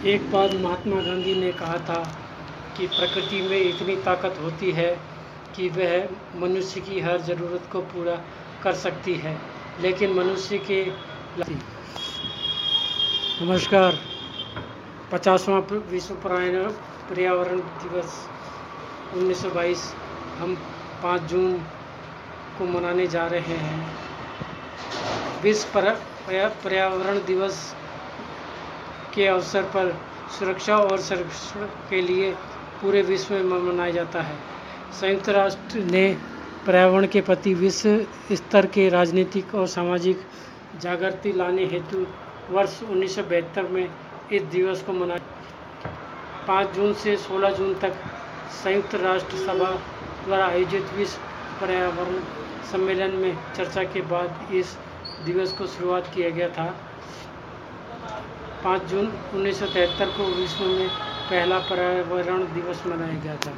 एक बार महात्मा गांधी ने कहा था कि प्रकृति में इतनी ताकत होती है कि वह मनुष्य की हर ज़रूरत को पूरा कर सकती है, लेकिन मनुष्य के नमस्कार। पचासवां विश्व पर्यावरण दिवस 1922 हम 5 जून को मनाने जा रहे हैं। विश्व पर्यावरण दिवस के अवसर पर सुरक्षा और संरक्षण के लिए पूरे विश्व में मनाया जाता है। संयुक्त राष्ट्र ने पर्यावरण के प्रति विश्व स्तर के राजनीतिक और सामाजिक जागृति लाने हेतु वर्ष उन्नीस सौ बहत्तर में इस दिवस को मनाया। पाँच जून से 16 जून तक संयुक्त राष्ट्र सभा द्वारा आयोजित विश्व पर्यावरण सम्मेलन में चर्चा के बाद इस दिवस को शुरुआत किया गया था। 5 जून उन्नीस सौ तिहत्तर को विश्व में पहला पर्यावरण दिवस मनाया गया था।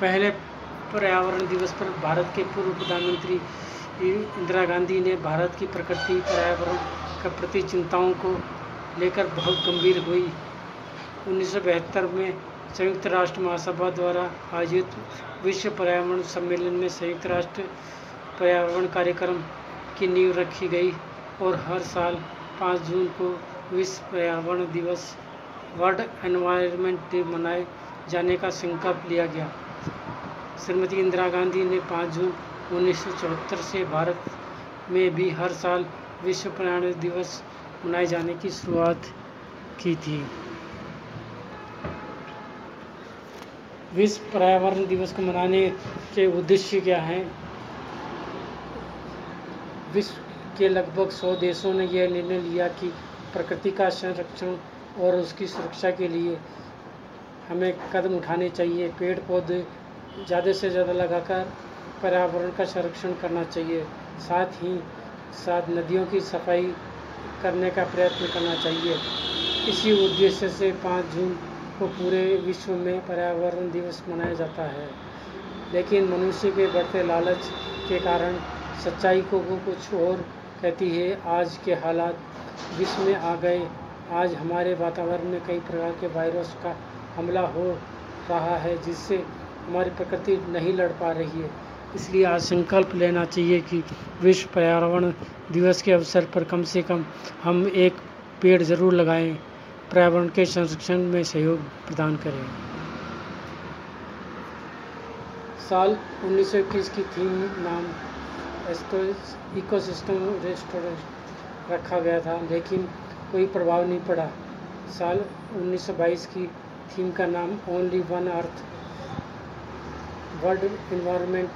पहले पर्यावरण दिवस पर भारत के पूर्व प्रधानमंत्री इंदिरा गांधी ने भारत की प्रकृति, पर्यावरण के प्रति चिंताओं को लेकर बहुत गंभीर हुई। उन्नीस सौ बहत्तर में संयुक्त राष्ट्र महासभा द्वारा आयोजित विश्व पर्यावरण सम्मेलन में संयुक्त राष्ट्र पर्यावरण कार्यक्रम की नींव रखी गई और हर साल 5 जून को विश्व पर्यावरण दिवस, वर्ल्ड एनवायरनमेंट डे मनाए जाने का संकल्प लिया गया। श्रीमती इंदिरा गांधी ने 5 जून उन्नीस सौ चौहत्तर से भारत में भी हर साल विश्व पर्यावरण दिवस मनाए जाने की शुरुआत की थी। विश्व पर्यावरण दिवस को मनाने के उद्देश्य क्या हैं? विश्व के लगभग सौ देशों ने यह निर्णय लिया कि प्रकृति का संरक्षण और उसकी सुरक्षा के लिए हमें कदम उठाने चाहिए। पेड़ पौधे ज़्यादा से ज़्यादा लगाकर पर्यावरण का संरक्षण करना चाहिए। साथ ही साथ नदियों की सफ़ाई करने का प्रयत्न करना चाहिए। इसी उद्देश्य से 5 जून को पूरे विश्व में पर्यावरण दिवस मनाया जाता है। लेकिन मनुष्य के बढ़ते लालच के कारण सच्चाई को कुछ और कहती है, आज के हालात विश्व में आ गए। आज हमारे वातावरण में कई प्रकार के वायरस का हमला हो रहा है, जिससे हमारी प्रकृति नहीं लड़ पा रही है। इसलिए आज संकल्प लेना चाहिए कि विश्व पर्यावरण दिवस के अवसर पर कम से कम हम एक पेड़ ज़रूर लगाएँ। पर्यावरण के संरक्षण में सहयोग प्रदान करें। साल 1921 की थीम नाम इकोसिस्टम रेस्टोरेंट रखा गया था, लेकिन कोई प्रभाव नहीं पड़ा। साल 1922 की थीम का नाम only one earth world environment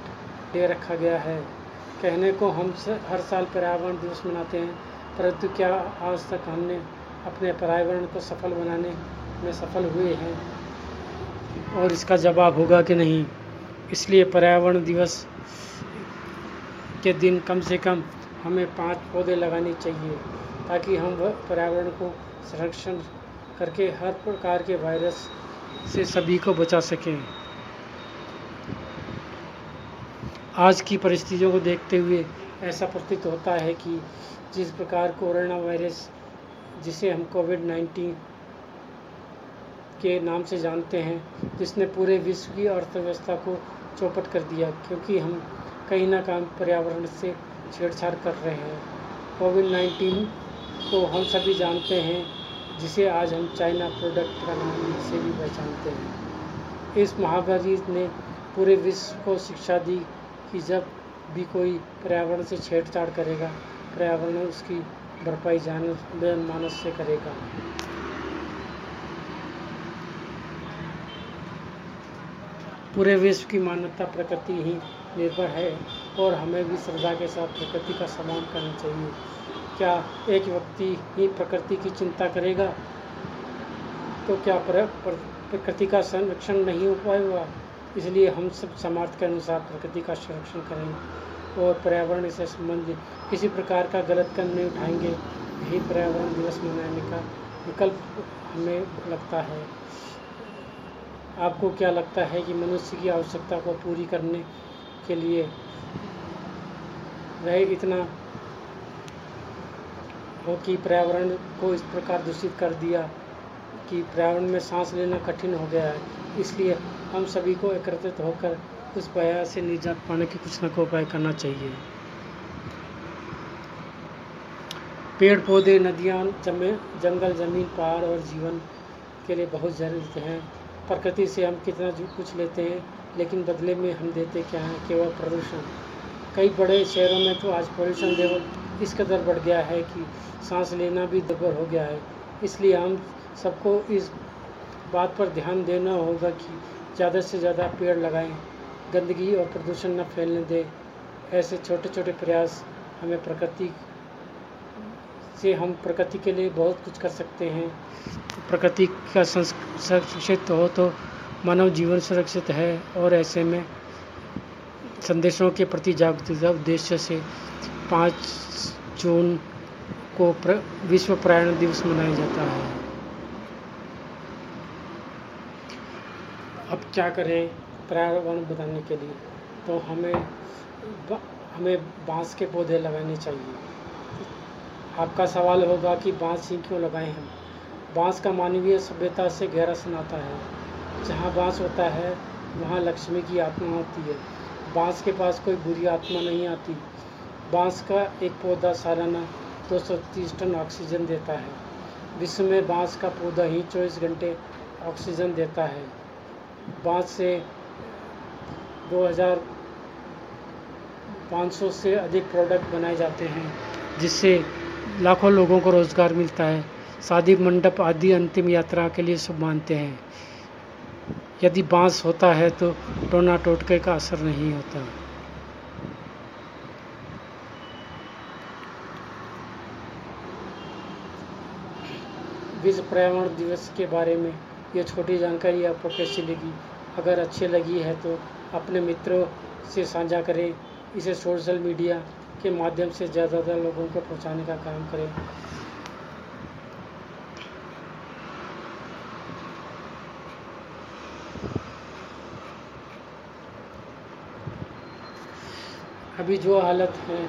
day रखा गया है। कहने को हम हर साल पर्यावरण दिवस मनाते हैं, परंतु क्या आज तक हमने अपने पर्यावरण को सफल बनाने में सफल हुए हैं? और इसका जवाब होगा कि नहीं। इसलिए पर्यावरण दिवस के दिन कम से कम हमें पाँच पौधे लगाने चाहिए, ताकि हम पर्यावरण को संरक्षण करके हर प्रकार के वायरस से सभी को बचा सकें। आज की परिस्थितियों को देखते हुए ऐसा प्रतीत होता है कि जिस प्रकार कोरोना वायरस, जिसे हम कोविड नाइन्टीन के नाम से जानते हैं, जिसने पूरे विश्व की अर्थव्यवस्था को चौपट कर दिया, क्योंकि हम कहीं ना कहीं पर्यावरण से छेड़छाड़ कर रहे हैं। कोविड नाइन्टीन को हम सभी जानते हैं, जिसे आज हम चाइना प्रोडक्ट का नाम से भी पहचानते हैं। इस महामारी ने पूरे विश्व को शिक्षा दी कि जब भी कोई पर्यावरण से छेड़छाड़ करेगा, पर्यावरण उसकी भरपाई जान मानस से करेगा। पूरे विश्व की मान्यता प्रकृति ही निर्भर है और हमें भी श्रद्धा के साथ प्रकृति का सम्मान करना चाहिए। क्या एक व्यक्ति ही प्रकृति की चिंता करेगा? तो क्या प्रकृति का संरक्षण नहीं हो पाएगा? इसलिए हम सब समाज के अनुसार प्रकृति का संरक्षण करें और पर्यावरण से संबंधित किसी प्रकार का गलत कदम नहीं उठाएँगे। यही पर्यावरण दिवस मनाने का विकल्प हमें लगता है। आपको क्या लगता है कि मनुष्य की आवश्यकता को पूरी करने के लिए वह इतना हो कि पर्यावरण को इस प्रकार दूषित कर दिया कि पर्यावरण में सांस लेना कठिन हो गया है? इसलिए हम सभी को एकत्रित होकर उस भया से निजात पाने के कुछ न कुछ उपाय करना चाहिए। पेड़, पौधे, नदियाँ, जमे, जंगल, ज़मीन, पहाड़ और जीवन के लिए बहुत ज़रूरत हैं। प्रकृति से हम कितना कुछ लेते हैं, लेकिन बदले में हम देते क्या हैं, केवल प्रदूषण। कई बड़े शहरों में तो आज पोल्यूशन लेवल इस कदर बढ़ गया है कि सांस लेना भी दबर हो गया है। इसलिए हम सबको इस बात पर ध्यान देना होगा कि ज़्यादा से ज़्यादा पेड़ लगाएँ, गंदगी और प्रदूषण न फैलने दें। ऐसे छोटे छोटे प्रयास हमें प्रकृति से हम प्रकृति के लिए बहुत कुछ कर सकते हैं। प्रकृति का सुरक्षित हो तो मानव जीवन सुरक्षित है और ऐसे में संदेशों के प्रति जागरूकता उद्देश्य से पाँच जून को प्र, विश्व पर्यावरण दिवस मनाया जाता है। अब क्या करें पर्यावरण बनाने के लिए? तो हमें हमें बाँस के पौधे लगाने चाहिए। आपका सवाल होगा कि बाँस ही क्यों लगाएँ हम बाँस का मानवीय सभ्यता से गहरा सुनाता है। जहाँ बाँस होता है, वहाँ लक्ष्मी की आत्मा होती है। बाँस के पास कोई बुरी आत्मा नहीं आती। बाँस का एक पौधा सालाना दो सौ तीस टन ऑक्सीजन देता है। विश्व में बाँस का पौधा ही चौबीस घंटे ऑक्सीजन देता है। बाँस से 2500 से अधिक प्रोडक्ट बनाए जाते हैं, जिससे लाखों लोगों को रोज़गार मिलता है। शादी मंडप आदि अंतिम यात्रा के लिए शुभ मानते हैं। यदि बाँस होता है तो टोना टोटके का असर नहीं होता। विश्व पर्यावरण दिवस के बारे में ये छोटी जानकारी आपको कैसी लगी? अगर अच्छी लगी है तो अपने मित्रों से साझा करें। इसे सोशल मीडिया के माध्यम से ज़्यादातर लोगों को पहुँचाने का काम करें। अभी जो हालत है,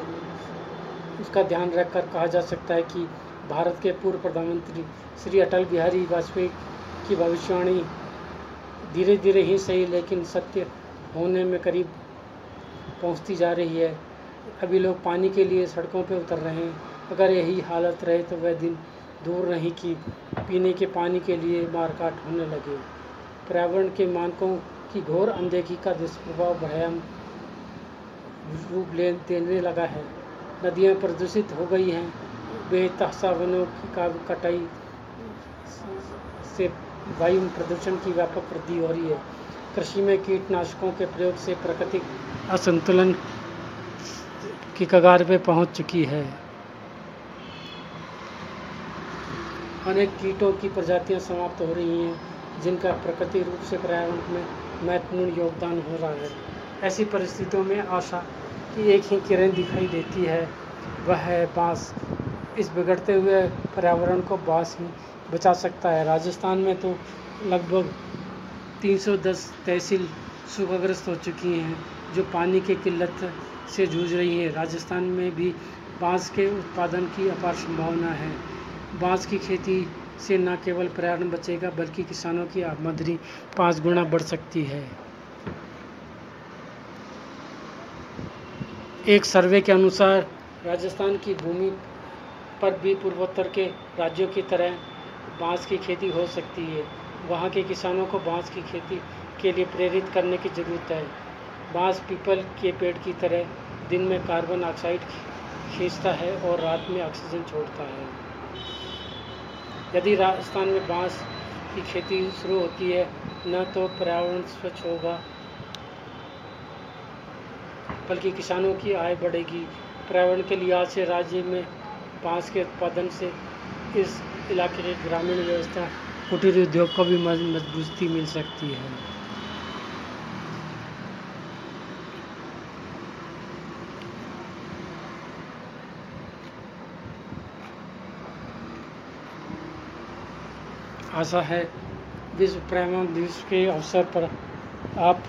उसका ध्यान रखकर कहा जा सकता है कि भारत के पूर्व प्रधानमंत्री श्री अटल बिहारी वाजपेयी की भविष्यवाणी धीरे धीरे ही सही, लेकिन सत्य होने में करीब पहुँचती जा रही है। अभी लोग पानी के लिए सड़कों पर उतर रहे हैं। अगर यही हालत रहे तो वह दिन दूर नहीं कि पीने के पानी के लिए मारकाट होने लगे। पर्यावरण के मानकों की घोर अनदेखी का दुष्प्रभाव भयान रूप ले देने लगा है। नदियाँ प्रदूषित हो गई हैं। बेतहसा वनों की कटाई से वायु प्रदूषण की व्यापक वृद्धि हो रही है। कृषि में कीटनाशकों के प्रयोग से प्राकृतिक असंतुलन की कगार पे पहुँच चुकी है। अनेक कीटों की प्रजातियाँ समाप्त हो रही हैं, जिनका प्रकृति रूप से पर्यावरण में महत्वपूर्ण योगदान हो रहा है। ऐसी परिस्थितियों में आशा की एक ही किरण दिखाई देती है, वह है बाँस। इस बिगड़ते हुए पर्यावरण को बाँस ही बचा सकता है। राजस्थान में तो लगभग 310 तहसील सूखाग्रस्त हो चुकी हैं। जो पानी की किल्लत से जूझ रही है। राजस्थान में भी बाँस के उत्पादन की अपार संभावना है। बाँस की खेती से न केवल पर्यावरण बचेगा, बल्कि किसानों की आमदनी पाँच गुना बढ़ सकती है। एक सर्वे के अनुसार, राजस्थान की भूमि पर भी पूर्वोत्तर के राज्यों की तरह बाँस की खेती हो सकती है। वहाँ के किसानों को बाँस की खेती के लिए प्रेरित करने की ज़रूरत है। बाँस पीपल के पेड़ की तरह दिन में कार्बन ऑक्साइड खींचता है और रात में ऑक्सीजन छोड़ता है। यदि राजस्थान में बाँस की खेती शुरू होती है, न तो पर्यावरण स्वच्छ होगा, बल्कि किसानों की आय बढ़ेगी। पर्यावरण के लिहाज से राज्य में बाँस के उत्पादन से इस इलाके की ग्रामीण व्यवस्था कुटीर उद्योग को भी मजबूती मिल सकती है। आशा है विश्व पर्यावरण दिवस के अवसर पर आप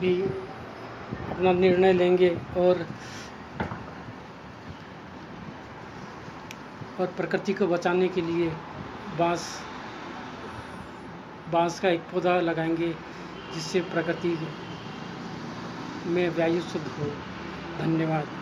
भी अपना निर्णय लेंगे और और प्रकृति को बचाने के लिए बाँस बाँस का एक पौधा लगाएँगे जिससे प्रकृति में वायु शुद्ध हो। धन्यवाद।